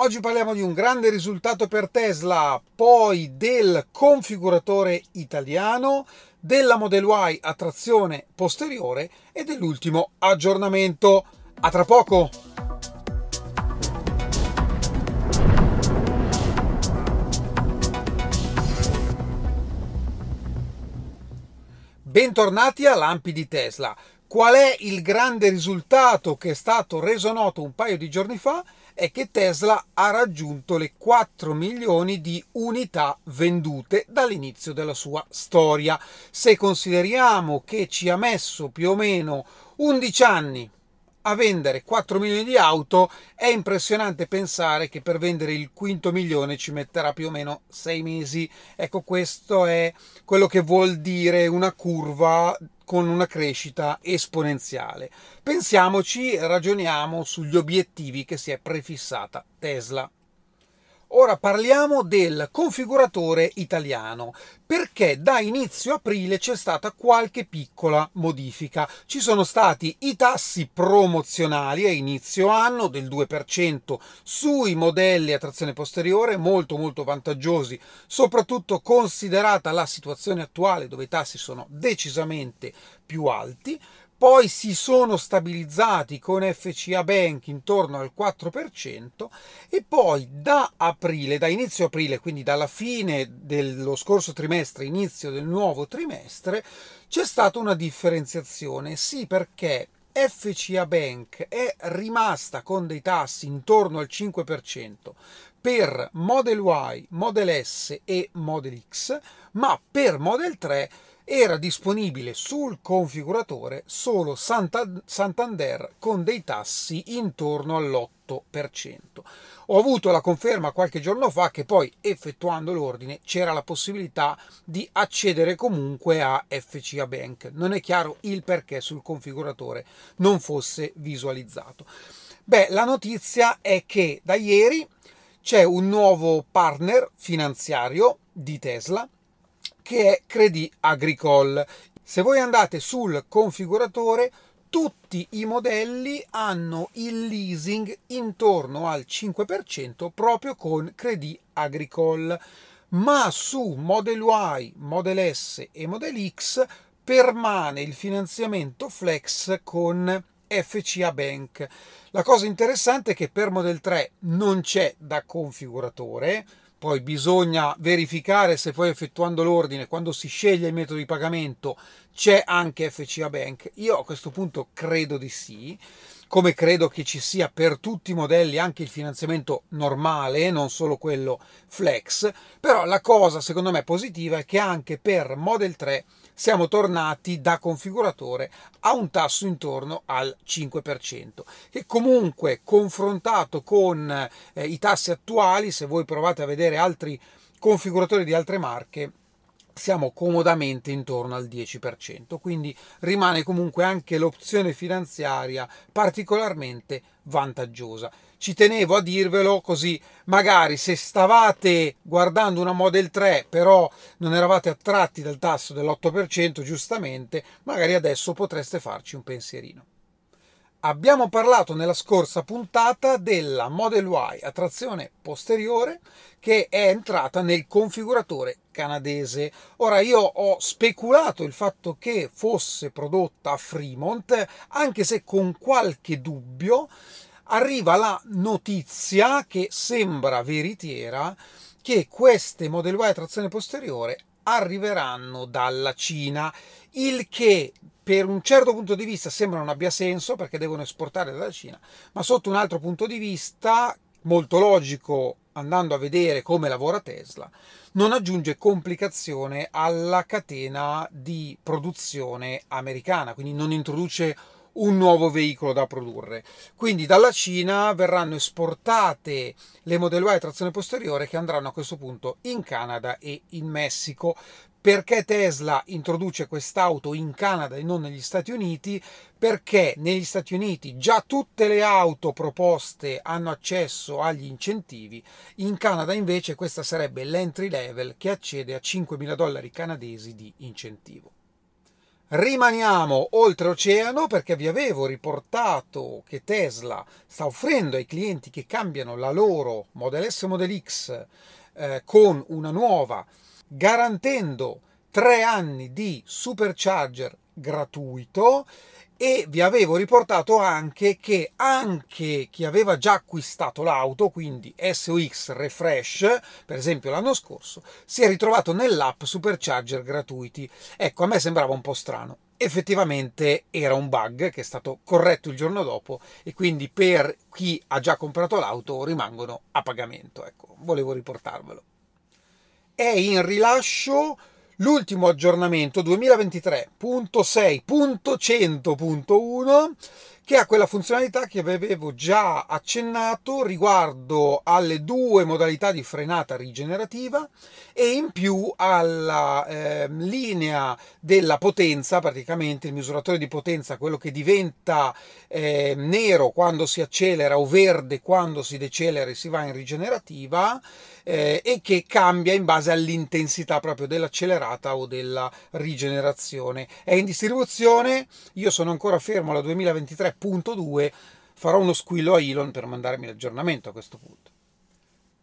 Oggi parliamo di un grande risultato per Tesla, poi del configuratore italiano, della Model Y a trazione posteriore e dell'ultimo aggiornamento. A tra poco! Bentornati a Lampi di Tesla. Qual è il grande risultato che è stato reso noto un paio di giorni fa? È che Tesla ha raggiunto le 4 milioni di unità vendute dall'inizio della sua storia. Se consideriamo che ci ha messo più o meno 11 anni a vendere 4 milioni di auto, è impressionante pensare che per vendere il quinto milione ci metterà più o meno 6 mesi. Ecco, questo è quello che vuol dire una curva con una crescita esponenziale. Pensiamoci, ragioniamo sugli obiettivi che si è prefissata Tesla. Ora parliamo del configuratore italiano, perché da inizio aprile c'è stata qualche piccola modifica. Ci sono stati i tassi promozionali a inizio anno del 2% sui modelli a trazione posteriore, molto molto vantaggiosi, soprattutto considerata la situazione attuale dove i tassi sono decisamente più alti poi si sono stabilizzati con FCA Bank intorno al 4% e poi da aprile, da inizio aprile, quindi dalla fine dello scorso trimestre, inizio del nuovo trimestre, c'è stata una differenziazione, sì perché FCA Bank è rimasta con dei tassi intorno al 5% per Model Y, Model S e Model X, ma per Model 3 era disponibile sul configuratore solo Santander con dei tassi intorno all'8%. Ho avuto la conferma qualche giorno fa che poi effettuando l'ordine c'era la possibilità di accedere comunque a FCA Bank. Non è chiaro il perché sul configuratore non fosse visualizzato. Beh, la notizia è che da ieri c'è un nuovo partner finanziario di Tesla che è Credit Agricole. Se voi andate sul configuratore, tutti i modelli hanno il leasing intorno al 5% proprio con Credit Agricole, ma su Model Y, Model S e Model X permane il finanziamento flex con FCA Bank. La cosa interessante è che per Model 3 non c'è da configuratore, poi bisogna verificare se poi effettuando l'ordine, quando si sceglie il metodo di pagamento, c'è anche FCA Bank. Io a questo punto credo di sì, come credo che ci sia per tutti i modelli anche il finanziamento normale, non solo quello flex, però la cosa secondo me positiva è che anche per Model 3 siamo tornati da configuratore a un tasso intorno al 5%, che comunque confrontato con eh, i tassi attuali, se voi provate a vedere altri configuratori di altre marche, siamo comodamente intorno al 10%, quindi rimane comunque anche l'opzione finanziaria particolarmente vantaggiosa ci tenevo a dirvelo così magari se stavate guardando una Model 3 però non eravate attratti dal tasso dell'8% giustamente, magari adesso potreste farci un pensierino. Abbiamo parlato nella scorsa puntata della Model Y a trazione posteriore che è entrata nel configuratore canadese. Ora io ho speculato il fatto che fosse prodotta a Fremont, anche se con qualche dubbio, arriva la notizia che sembra veritiera che queste Model Y a trazione posteriore arriveranno dalla Cina, il che per un certo punto di vista sembra non abbia senso perché devono esportare dalla Cina, ma sotto un altro punto di vista molto logico andando a vedere come lavora Tesla, non aggiunge complicazione alla catena di produzione americana, quindi non introduce un nuovo veicolo da produrre. Quindi dalla Cina verranno esportate le Model Y a trazione posteriore che andranno a questo punto in Canada e in Messico. Perché Tesla introduce quest'auto in Canada e non negli Stati Uniti? Perché negli Stati Uniti già tutte le auto proposte hanno accesso agli incentivi, in Canada invece questa sarebbe l'entry level che accede a 5.000 dollari canadesi di incentivo. rimaniamo oltreoceano perché vi avevo riportato che Tesla sta offrendo ai clienti che cambiano la loro Model S Model X eh, con una nuova, garantendo tre anni di supercharger gratuito e vi avevo riportato anche che anche chi aveva già acquistato l'auto, quindi SOX Refresh, per esempio l'anno scorso, si è ritrovato nell'app Supercharger gratuiti. Ecco, a me sembrava un po' strano. Effettivamente era un bug che è stato corretto il giorno dopo e quindi per chi ha già comprato l'auto rimangono a pagamento. Ecco, volevo riportarvelo. È in rilascio l'ultimo aggiornamento 2023.6.100.1 che ha quella funzionalità che avevo già accennato riguardo alle due modalità di frenata rigenerativa e in più alla eh, linea della potenza, praticamente il misuratore di potenza, quello che diventa eh, nero quando si accelera o verde quando si decelera e si va in rigenerativa eh, e che cambia in base all'intensità proprio dell'accelerata o della rigenerazione. È in distribuzione, io sono ancora fermo alla 2023.2, farò uno squillo a Elon per mandarmi l'aggiornamento a questo punto.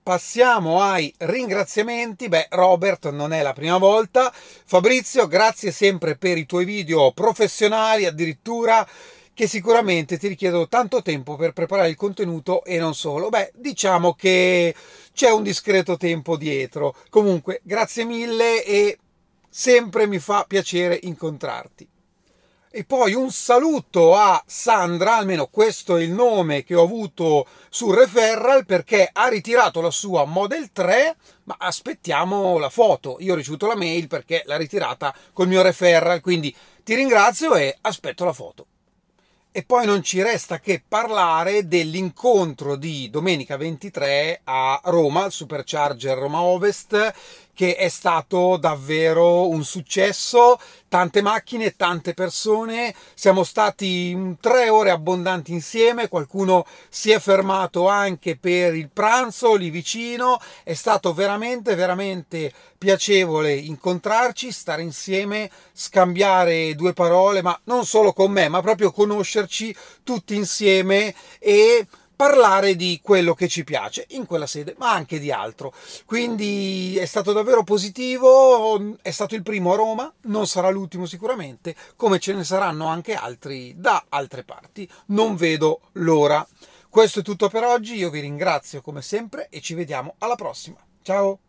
Passiamo ai ringraziamenti. Beh, Robert, non è la prima volta. Fabrizio, grazie sempre per i tuoi video professionali, addirittura che sicuramente ti richiedono tanto tempo per preparare il contenuto e non solo. Beh, diciamo che c'è un discreto tempo dietro. Comunque, grazie mille e sempre mi fa piacere incontrarti. E poi un saluto a Sandra, almeno questo è il nome che ho avuto su Referral perché ha ritirato la sua Model 3, ma aspettiamo la foto. Io ho ricevuto la mail perché l'ha ritirata col mio Referral, quindi ti ringrazio e aspetto la foto. E poi non ci resta che parlare dell'incontro di domenica 23 a Roma, al Supercharger Roma Ovest, che è stato davvero un successo, tante macchine, tante persone, siamo stati tre ore abbondanti insieme, qualcuno si è fermato anche per il pranzo lì vicino, è stato veramente, veramente piacevole incontrarci, stare insieme, scambiare due parole, ma non solo con me, ma proprio conoscerci tutti insieme e parlare di quello che ci piace in quella sede, ma anche di altro. Quindi è stato davvero positivo, è stato il primo a Roma, non sarà l'ultimo sicuramente, come ce ne saranno anche altri da altre parti. Non vedo l'ora. Questo è tutto per oggi, io vi ringrazio come sempre e ci vediamo alla prossima. Ciao!